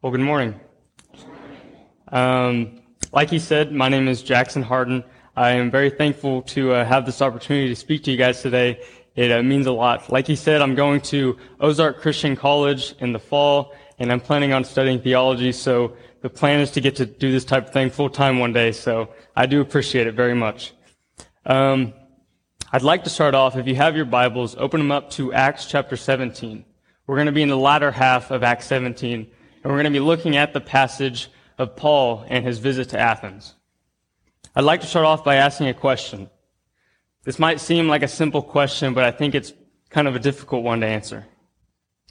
Well, good morning. Um, like he said, my name is Jackson Harden. I am very thankful to uh, have this opportunity to speak to you guys today. It uh, means a lot. Like he said, I'm going to Ozark Christian College in the fall, and I'm planning on studying theology. So the plan is to get to do this type of thing full time one day. So I do appreciate it very much. Um, I'd like to start off. If you have your Bibles, open them up to Acts chapter 17. We're going to be in the latter half of Acts 17, and we're going to be looking at the passage of Paul and his visit to Athens. I'd like to start off by asking a question. This might seem like a simple question, but I think it's kind of a difficult one to answer.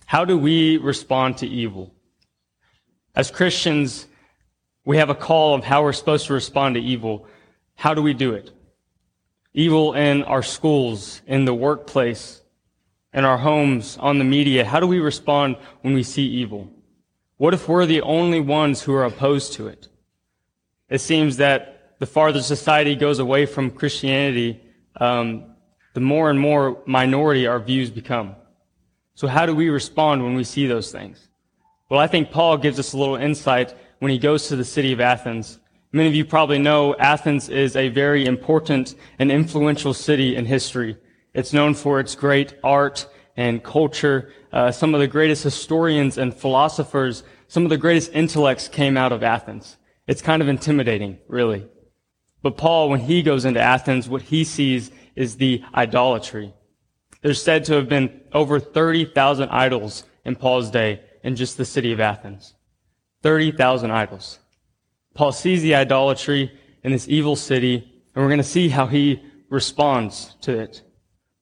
How do we respond to evil? As Christians, we have a call of how we're supposed to respond to evil. How do we do it? Evil in our schools, in the workplace, in our homes, on the media. How do we respond when we see evil? What if we're the only ones who are opposed to it? It seems that the farther society goes away from Christianity, um, the more and more minority our views become. So how do we respond when we see those things? Well, I think Paul gives us a little insight when he goes to the city of Athens. Many of you probably know Athens is a very important and influential city in history. It's known for its great art and culture. Uh, some of the greatest historians and philosophers, some of the greatest intellects came out of Athens. It's kind of intimidating, really. But Paul, when he goes into Athens, what he sees is the idolatry. There's said to have been over 30,000 idols in Paul's day in just the city of Athens. 30,000 idols. Paul sees the idolatry in this evil city, and we're going to see how he responds to it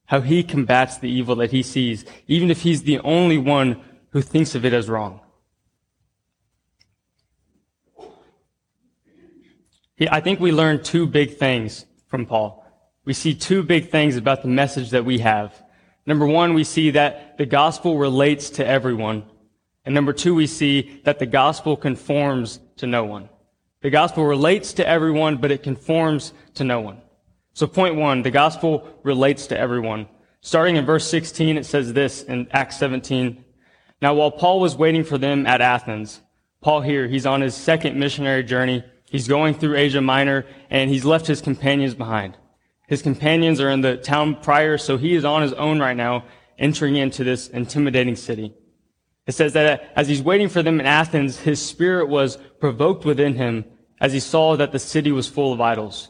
how he combats the evil that he sees, even if he's the only one who thinks of it as wrong. I think we learn two big things from Paul. We see two big things about the message that we have. Number one, we see that the gospel relates to everyone. And number two, we see that the gospel conforms to no one. The gospel relates to everyone, but it conforms to no one. So point one, the gospel relates to everyone. Starting in verse 16, it says this in Acts 17. Now while Paul was waiting for them at Athens, Paul here, he's on his second missionary journey. He's going through Asia Minor and he's left his companions behind. His companions are in the town prior, so he is on his own right now, entering into this intimidating city. It says that as he's waiting for them in Athens, his spirit was provoked within him as he saw that the city was full of idols.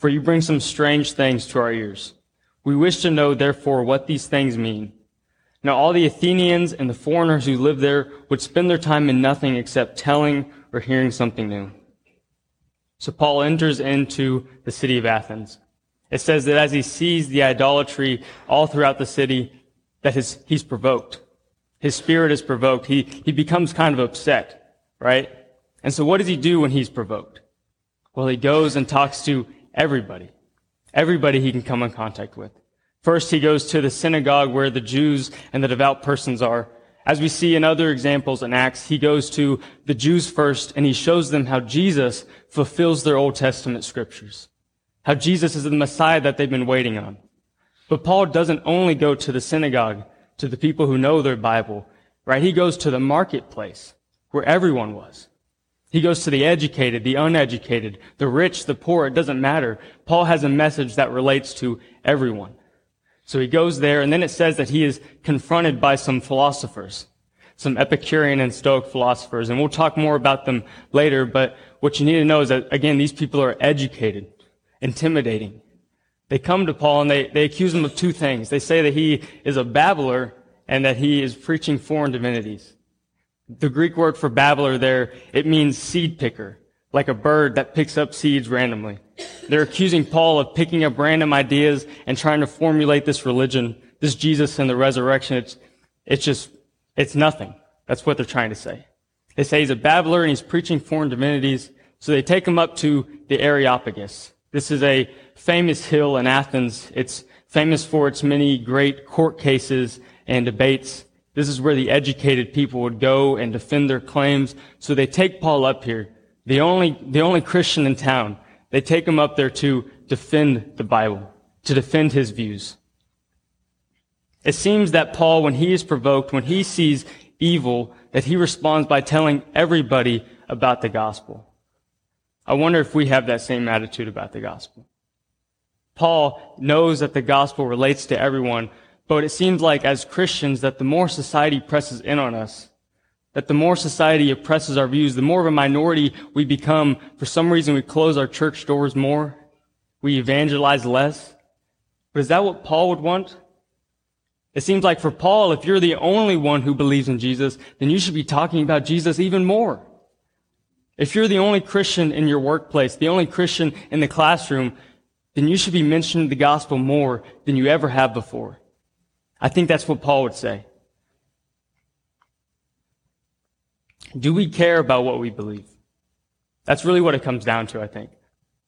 for you bring some strange things to our ears. We wish to know, therefore, what these things mean. Now all the Athenians and the foreigners who live there would spend their time in nothing except telling or hearing something new. So Paul enters into the city of Athens. It says that as he sees the idolatry all throughout the city, that his, he's provoked. His spirit is provoked. He, he becomes kind of upset, right? And so what does he do when he's provoked? Well, he goes and talks to Everybody. Everybody he can come in contact with. First, he goes to the synagogue where the Jews and the devout persons are. As we see in other examples in Acts, he goes to the Jews first and he shows them how Jesus fulfills their Old Testament scriptures. How Jesus is the Messiah that they've been waiting on. But Paul doesn't only go to the synagogue, to the people who know their Bible, right? He goes to the marketplace where everyone was. He goes to the educated, the uneducated, the rich, the poor. It doesn't matter. Paul has a message that relates to everyone. So he goes there, and then it says that he is confronted by some philosophers, some Epicurean and Stoic philosophers, and we'll talk more about them later, but what you need to know is that, again, these people are educated, intimidating. They come to Paul and they, they accuse him of two things. They say that he is a babbler and that he is preaching foreign divinities. The Greek word for babbler there, it means seed picker, like a bird that picks up seeds randomly. They're accusing Paul of picking up random ideas and trying to formulate this religion, this Jesus and the resurrection. It's, it's just, it's nothing. That's what they're trying to say. They say he's a babbler and he's preaching foreign divinities. So they take him up to the Areopagus. This is a famous hill in Athens. It's famous for its many great court cases and debates. This is where the educated people would go and defend their claims. So they take Paul up here, the only, the only Christian in town. They take him up there to defend the Bible, to defend his views. It seems that Paul, when he is provoked, when he sees evil, that he responds by telling everybody about the gospel. I wonder if we have that same attitude about the gospel. Paul knows that the gospel relates to everyone, but it seems like as Christians that the more society presses in on us, that the more society oppresses our views, the more of a minority we become. For some reason, we close our church doors more. We evangelize less. But is that what Paul would want? It seems like for Paul, if you're the only one who believes in Jesus, then you should be talking about Jesus even more. If you're the only Christian in your workplace, the only Christian in the classroom, then you should be mentioning the gospel more than you ever have before. I think that's what Paul would say. Do we care about what we believe? That's really what it comes down to, I think.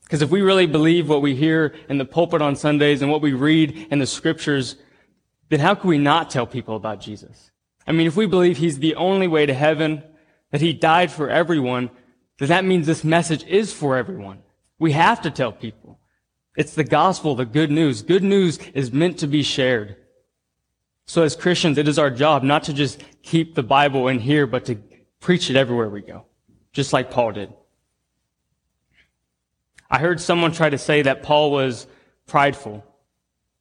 Because if we really believe what we hear in the pulpit on Sundays and what we read in the scriptures, then how can we not tell people about Jesus? I mean, if we believe he's the only way to heaven, that he died for everyone, then that means this message is for everyone. We have to tell people. It's the gospel, the good news. Good news is meant to be shared. So as Christians, it is our job not to just keep the Bible in here, but to preach it everywhere we go, just like Paul did. I heard someone try to say that Paul was prideful.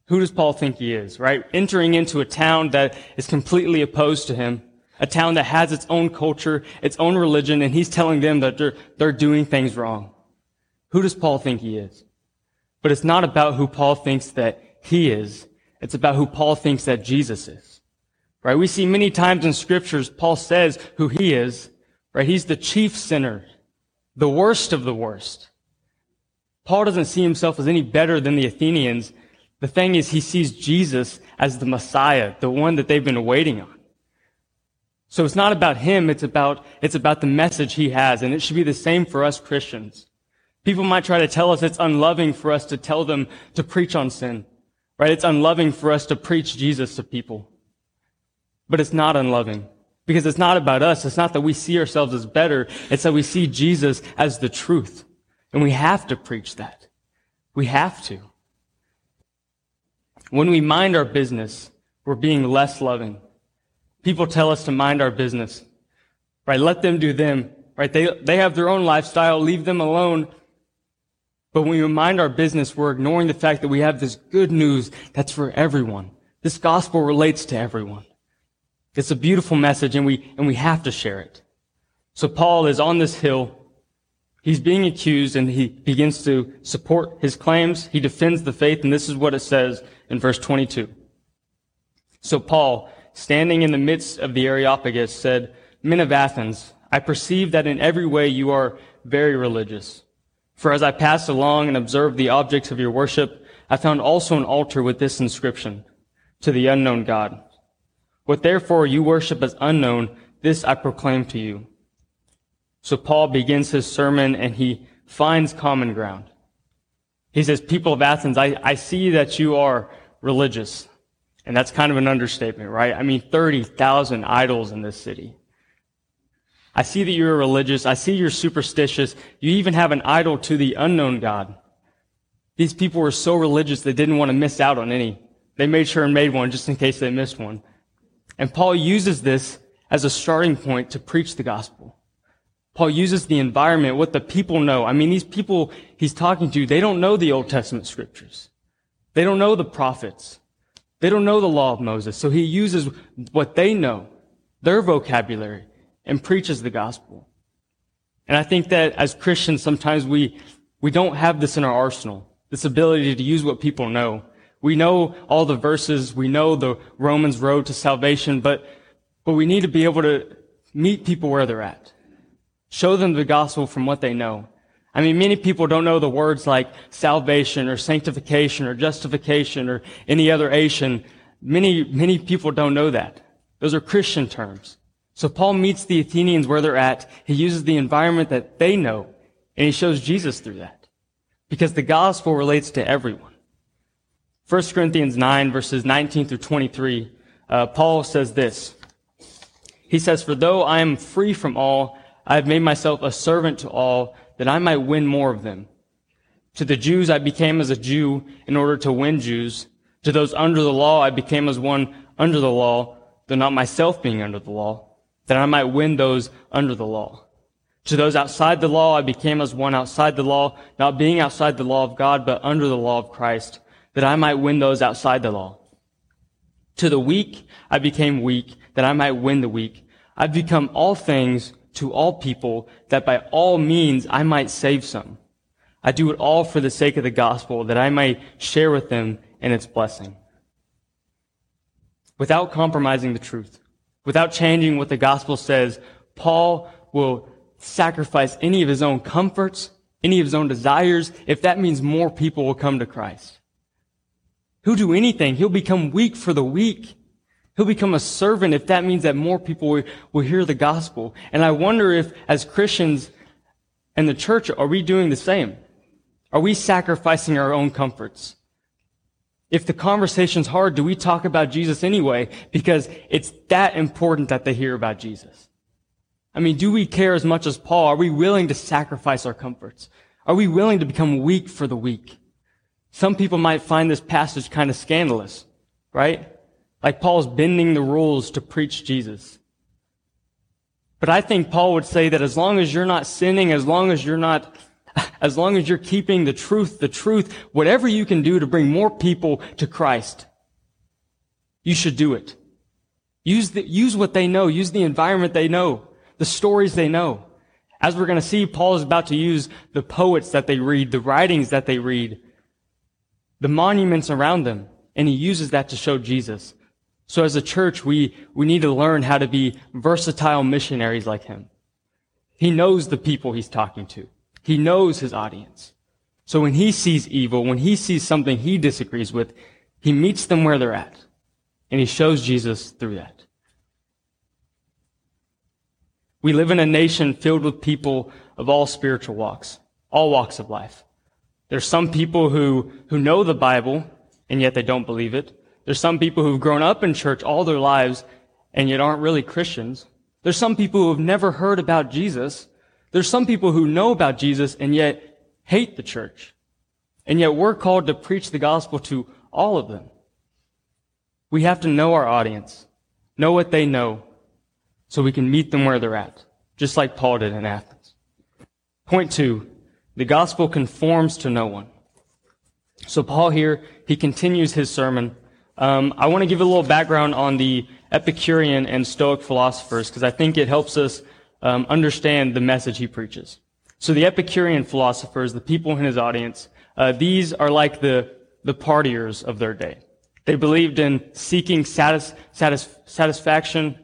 Who does Paul think he is, right? Entering into a town that is completely opposed to him, a town that has its own culture, its own religion, and he's telling them that they're, they're doing things wrong. Who does Paul think he is? But it's not about who Paul thinks that he is. It's about who Paul thinks that Jesus is. Right? We see many times in scriptures, Paul says who he is, right? He's the chief sinner, the worst of the worst. Paul doesn't see himself as any better than the Athenians. The thing is, he sees Jesus as the Messiah, the one that they've been waiting on. So it's not about him, it's about, it's about the message he has, and it should be the same for us Christians. People might try to tell us it's unloving for us to tell them to preach on sin, right? It's unloving for us to preach Jesus to people. But it's not unloving because it's not about us. It's not that we see ourselves as better. It's that we see Jesus as the truth. And we have to preach that. We have to. When we mind our business, we're being less loving. People tell us to mind our business, right? Let them do them, right? They, they have their own lifestyle. Leave them alone. But when we mind our business, we're ignoring the fact that we have this good news that's for everyone. This gospel relates to everyone. It's a beautiful message and we, and we have to share it. So Paul is on this hill. He's being accused and he begins to support his claims. He defends the faith and this is what it says in verse 22. So Paul, standing in the midst of the Areopagus, said, Men of Athens, I perceive that in every way you are very religious. For as I passed along and observed the objects of your worship, I found also an altar with this inscription, to the unknown God. What therefore you worship as unknown, this I proclaim to you. So Paul begins his sermon and he finds common ground. He says, people of Athens, I, I see that you are religious. And that's kind of an understatement, right? I mean, 30,000 idols in this city. I see that you're religious. I see you're superstitious. You even have an idol to the unknown God. These people were so religious they didn't want to miss out on any. They made sure and made one just in case they missed one. And Paul uses this as a starting point to preach the gospel. Paul uses the environment, what the people know. I mean, these people he's talking to, they don't know the Old Testament scriptures. They don't know the prophets. They don't know the law of Moses. So he uses what they know, their vocabulary, and preaches the gospel. And I think that as Christians, sometimes we, we don't have this in our arsenal, this ability to use what people know. We know all the verses, we know the Romans road to salvation, but, but we need to be able to meet people where they're at. Show them the gospel from what they know. I mean, many people don't know the words like salvation or sanctification or justification or any other Asian. Many, many people don't know that. Those are Christian terms. So Paul meets the Athenians where they're at. He uses the environment that they know, and he shows Jesus through that. Because the gospel relates to everyone. 1 Corinthians 9, verses 19 through 23, uh, Paul says this. He says, For though I am free from all, I have made myself a servant to all, that I might win more of them. To the Jews I became as a Jew in order to win Jews. To those under the law I became as one under the law, though not myself being under the law that I might win those under the law. To those outside the law, I became as one outside the law, not being outside the law of God, but under the law of Christ, that I might win those outside the law. To the weak, I became weak, that I might win the weak. I've become all things to all people, that by all means I might save some. I do it all for the sake of the gospel, that I might share with them in its blessing. Without compromising the truth without changing what the gospel says, Paul will sacrifice any of his own comforts, any of his own desires, if that means more people will come to Christ. He'll do anything. He'll become weak for the weak. He'll become a servant if that means that more people will, hear the gospel. And I wonder if, as Christians and the church, are we doing the same? Are we sacrificing our own comforts? If the conversation's hard, do we talk about Jesus anyway? Because it's that important that they hear about Jesus. I mean, do we care as much as Paul? Are we willing to sacrifice our comforts? Are we willing to become weak for the weak? Some people might find this passage kind of scandalous, right? Like Paul's bending the rules to preach Jesus. But I think Paul would say that as long as you're not sinning, as long as you're not as long as you're keeping the truth, the truth, whatever you can do to bring more people to Christ, you should do it. Use the, use what they know. Use the environment they know. The stories they know. As we're going to see, Paul is about to use the poets that they read, the writings that they read, the monuments around them, and he uses that to show Jesus. So as a church, we, we need to learn how to be versatile missionaries like him. He knows the people he's talking to. He knows his audience. So when he sees evil, when he sees something he disagrees with, he meets them where they're at. And he shows Jesus through that. We live in a nation filled with people of all spiritual walks, all walks of life. There's some people who, who know the Bible, and yet they don't believe it. There's some people who've grown up in church all their lives, and yet aren't really Christians. There's some people who have never heard about Jesus, there's some people who know about Jesus and yet hate the church. And yet we're called to preach the gospel to all of them. We have to know our audience, know what they know, so we can meet them where they're at, just like Paul did in Athens. Point two, the gospel conforms to no one. So Paul here, he continues his sermon. Um, I want to give a little background on the Epicurean and Stoic philosophers because I think it helps us um, understand the message he preaches. So the Epicurean philosophers, the people in his audience, uh, these are like the the partiers of their day. They believed in seeking satis, satis, satisfaction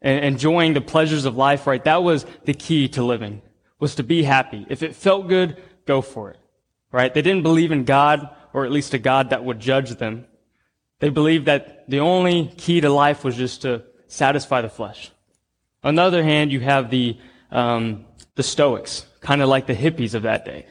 and enjoying the pleasures of life. Right, that was the key to living. Was to be happy. If it felt good, go for it. Right? They didn't believe in God, or at least a God that would judge them. They believed that the only key to life was just to satisfy the flesh. On the other hand, you have the, um, the Stoics, kind of like the hippies of that day.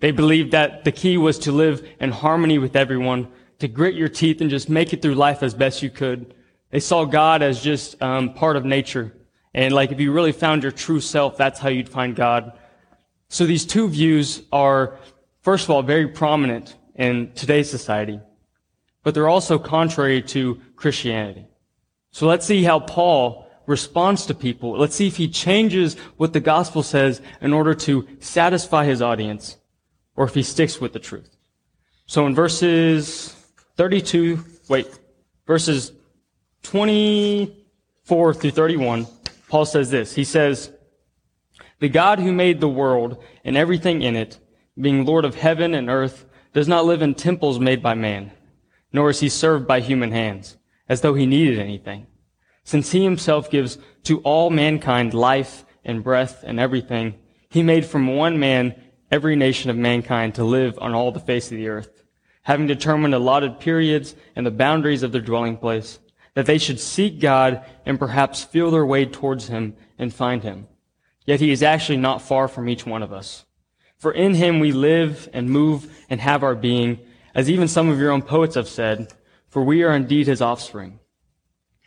They believed that the key was to live in harmony with everyone, to grit your teeth and just make it through life as best you could. They saw God as just um, part of nature. And like if you really found your true self, that's how you'd find God. So these two views are, first of all, very prominent in today's society, but they're also contrary to Christianity. So let's see how Paul responds to people. Let's see if he changes what the gospel says in order to satisfy his audience or if he sticks with the truth. So in verses 32, wait, verses 24 through 31, Paul says this. He says, The God who made the world and everything in it, being Lord of heaven and earth, does not live in temples made by man, nor is he served by human hands, as though he needed anything since he himself gives to all mankind life and breath and everything, he made from one man every nation of mankind to live on all the face of the earth, having determined allotted periods and the boundaries of their dwelling place, that they should seek God and perhaps feel their way towards him and find him. Yet he is actually not far from each one of us. For in him we live and move and have our being, as even some of your own poets have said, for we are indeed his offspring.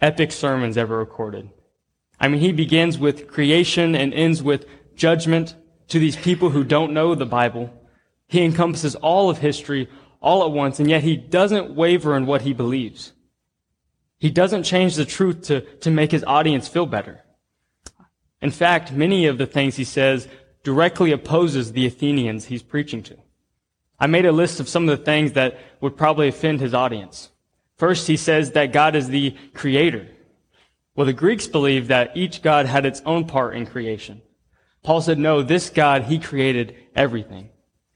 epic sermons ever recorded. I mean, he begins with creation and ends with judgment to these people who don't know the Bible. He encompasses all of history all at once, and yet he doesn't waver in what he believes. He doesn't change the truth to, to make his audience feel better. In fact, many of the things he says directly opposes the Athenians he's preaching to. I made a list of some of the things that would probably offend his audience. First, he says that God is the creator. Well, the Greeks believed that each God had its own part in creation. Paul said, no, this God, he created everything.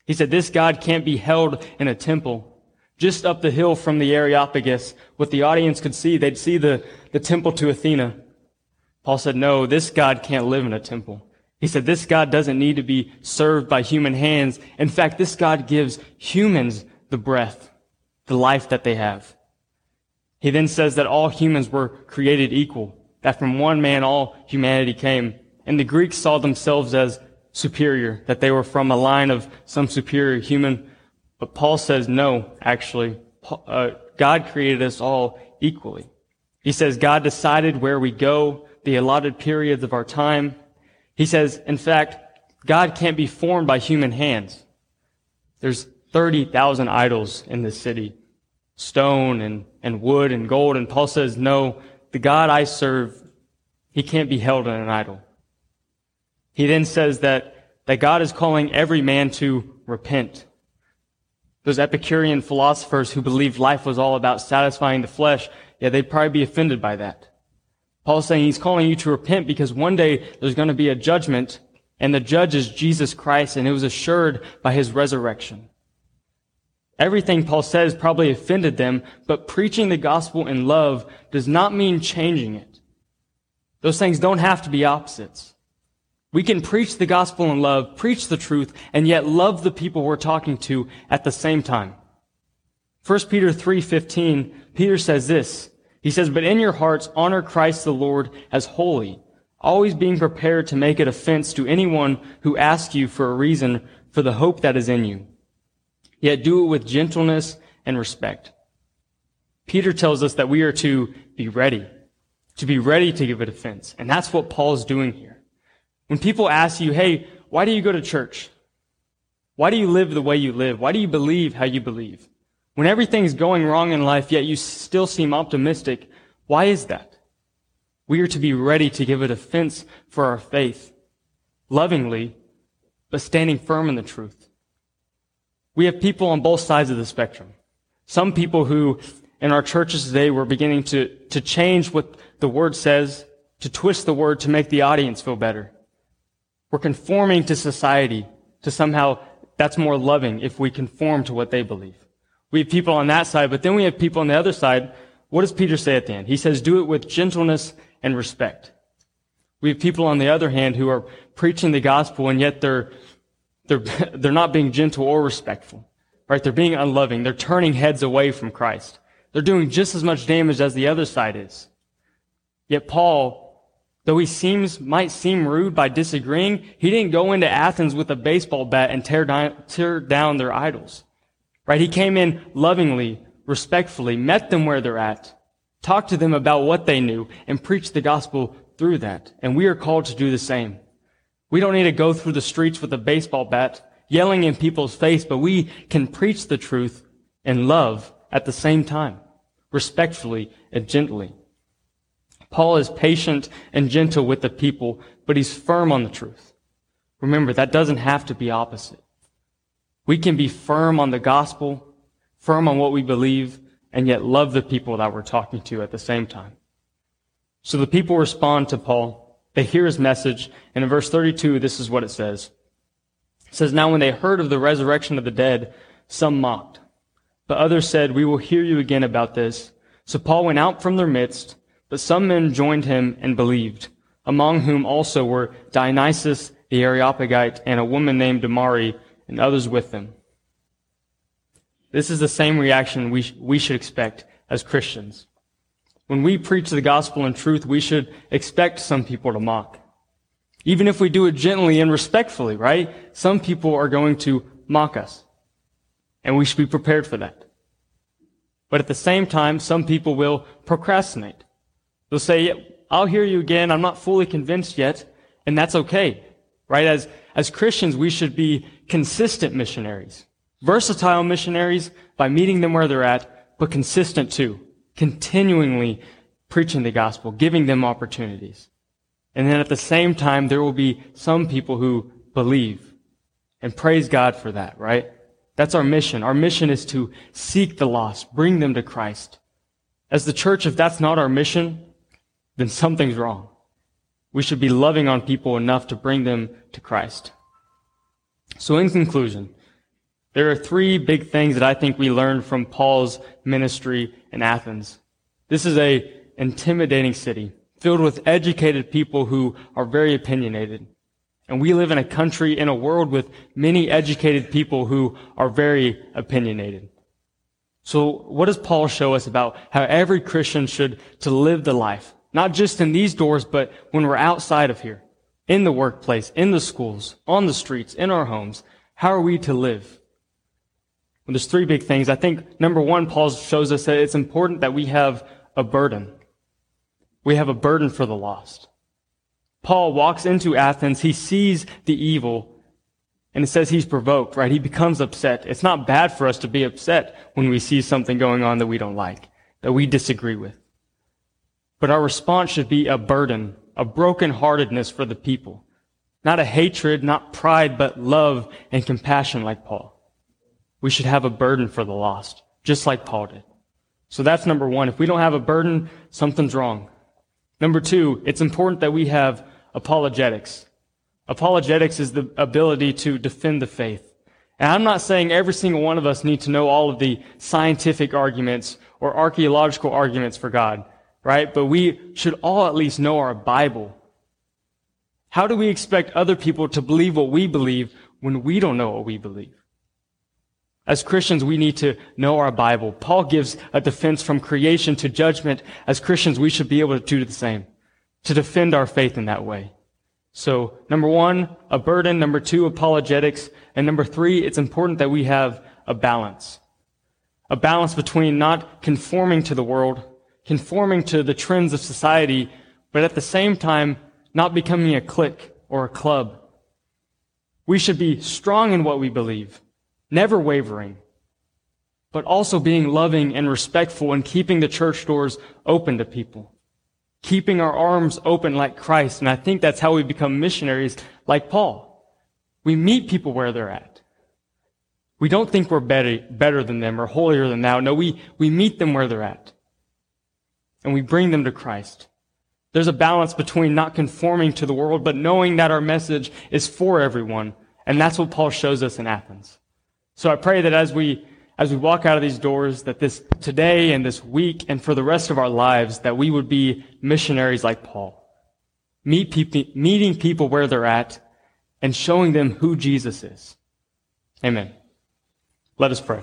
He said, this God can't be held in a temple. Just up the hill from the Areopagus, what the audience could see, they'd see the, the temple to Athena. Paul said, no, this God can't live in a temple. He said, this God doesn't need to be served by human hands. In fact, this God gives humans the breath, the life that they have. He then says that all humans were created equal, that from one man all humanity came. And the Greeks saw themselves as superior, that they were from a line of some superior human. But Paul says, no, actually, uh, God created us all equally. He says God decided where we go, the allotted periods of our time. He says, in fact, God can't be formed by human hands. There's 30,000 idols in this city stone and, and wood and gold. And Paul says, no, the God I serve, he can't be held in an idol. He then says that, that God is calling every man to repent. Those Epicurean philosophers who believed life was all about satisfying the flesh, yeah, they'd probably be offended by that. Paul's saying he's calling you to repent because one day there's going to be a judgment and the judge is Jesus Christ and it was assured by his resurrection. Everything Paul says probably offended them, but preaching the gospel in love does not mean changing it. Those things don't have to be opposites. We can preach the gospel in love, preach the truth, and yet love the people we're talking to at the same time. 1 Peter 3:15, Peter says this. He says, "But in your hearts honor Christ the Lord as holy, always being prepared to make it offense to anyone who asks you for a reason for the hope that is in you." Yet do it with gentleness and respect. Peter tells us that we are to be ready, to be ready to give a defense. And that's what Paul's doing here. When people ask you, hey, why do you go to church? Why do you live the way you live? Why do you believe how you believe? When everything's going wrong in life, yet you still seem optimistic, why is that? We are to be ready to give a defense for our faith, lovingly, but standing firm in the truth. We have people on both sides of the spectrum. Some people who in our churches today were beginning to, to change what the word says, to twist the word to make the audience feel better. We're conforming to society to somehow that's more loving if we conform to what they believe. We have people on that side, but then we have people on the other side. What does Peter say at the end? He says, do it with gentleness and respect. We have people on the other hand who are preaching the gospel and yet they're they're, they're not being gentle or respectful, right? They're being unloving. They're turning heads away from Christ. They're doing just as much damage as the other side is. Yet Paul, though he seems, might seem rude by disagreeing, he didn't go into Athens with a baseball bat and tear down, tear down their idols, right? He came in lovingly, respectfully, met them where they're at, talked to them about what they knew, and preached the gospel through that. And we are called to do the same. We don't need to go through the streets with a baseball bat yelling in people's face, but we can preach the truth in love at the same time, respectfully and gently. Paul is patient and gentle with the people, but he's firm on the truth. Remember, that doesn't have to be opposite. We can be firm on the gospel, firm on what we believe, and yet love the people that we're talking to at the same time. So the people respond to Paul. They hear his message. And in verse 32, this is what it says. It says, Now when they heard of the resurrection of the dead, some mocked. But others said, We will hear you again about this. So Paul went out from their midst, but some men joined him and believed, among whom also were Dionysius the Areopagite and a woman named Damaris and others with them. This is the same reaction we, sh- we should expect as Christians. When we preach the gospel in truth, we should expect some people to mock. Even if we do it gently and respectfully, right? Some people are going to mock us. And we should be prepared for that. But at the same time, some people will procrastinate. They'll say, I'll hear you again. I'm not fully convinced yet. And that's okay. Right? As, as Christians, we should be consistent missionaries. Versatile missionaries by meeting them where they're at, but consistent too. Continually preaching the gospel, giving them opportunities. And then at the same time, there will be some people who believe and praise God for that, right? That's our mission. Our mission is to seek the lost, bring them to Christ. As the church, if that's not our mission, then something's wrong. We should be loving on people enough to bring them to Christ. So in conclusion, there are three big things that I think we learned from Paul's ministry in Athens. This is a intimidating city filled with educated people who are very opinionated. And we live in a country, in a world with many educated people who are very opinionated. So what does Paul show us about how every Christian should to live the life? Not just in these doors, but when we're outside of here, in the workplace, in the schools, on the streets, in our homes. How are we to live? Well, there's three big things. I think number one, Paul shows us that it's important that we have a burden. We have a burden for the lost. Paul walks into Athens, he sees the evil, and it says he's provoked, right? He becomes upset. It's not bad for us to be upset when we see something going on that we don't like, that we disagree with. But our response should be a burden, a brokenheartedness for the people. Not a hatred, not pride, but love and compassion like Paul. We should have a burden for the lost, just like Paul did. So that's number one. If we don't have a burden, something's wrong. Number two, it's important that we have apologetics. Apologetics is the ability to defend the faith. And I'm not saying every single one of us need to know all of the scientific arguments or archaeological arguments for God, right? But we should all at least know our Bible. How do we expect other people to believe what we believe when we don't know what we believe? As Christians, we need to know our Bible. Paul gives a defense from creation to judgment. As Christians, we should be able to do the same, to defend our faith in that way. So, number one, a burden. Number two, apologetics. And number three, it's important that we have a balance. A balance between not conforming to the world, conforming to the trends of society, but at the same time, not becoming a clique or a club. We should be strong in what we believe never wavering, but also being loving and respectful and keeping the church doors open to people. Keeping our arms open like Christ. And I think that's how we become missionaries like Paul. We meet people where they're at. We don't think we're better, better than them or holier than thou. No, we, we meet them where they're at. And we bring them to Christ. There's a balance between not conforming to the world, but knowing that our message is for everyone. And that's what Paul shows us in Athens. So I pray that as we, as we walk out of these doors, that this today and this week and for the rest of our lives, that we would be missionaries like Paul. Meet people, meeting people where they're at and showing them who Jesus is. Amen. Let us pray.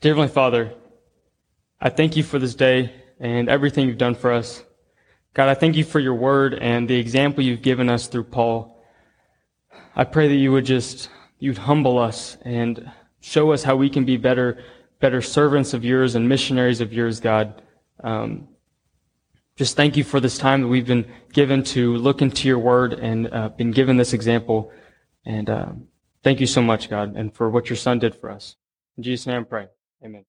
Dear Heavenly Father, I thank you for this day and everything you've done for us. God, I thank you for your word and the example you've given us through Paul. I pray that you would just you'd humble us and show us how we can be better, better servants of yours and missionaries of yours, God. Um, just thank you for this time that we've been given to look into your word and uh, been given this example. And uh, thank you so much, God, and for what your son did for us. In Jesus' name I pray. Amen.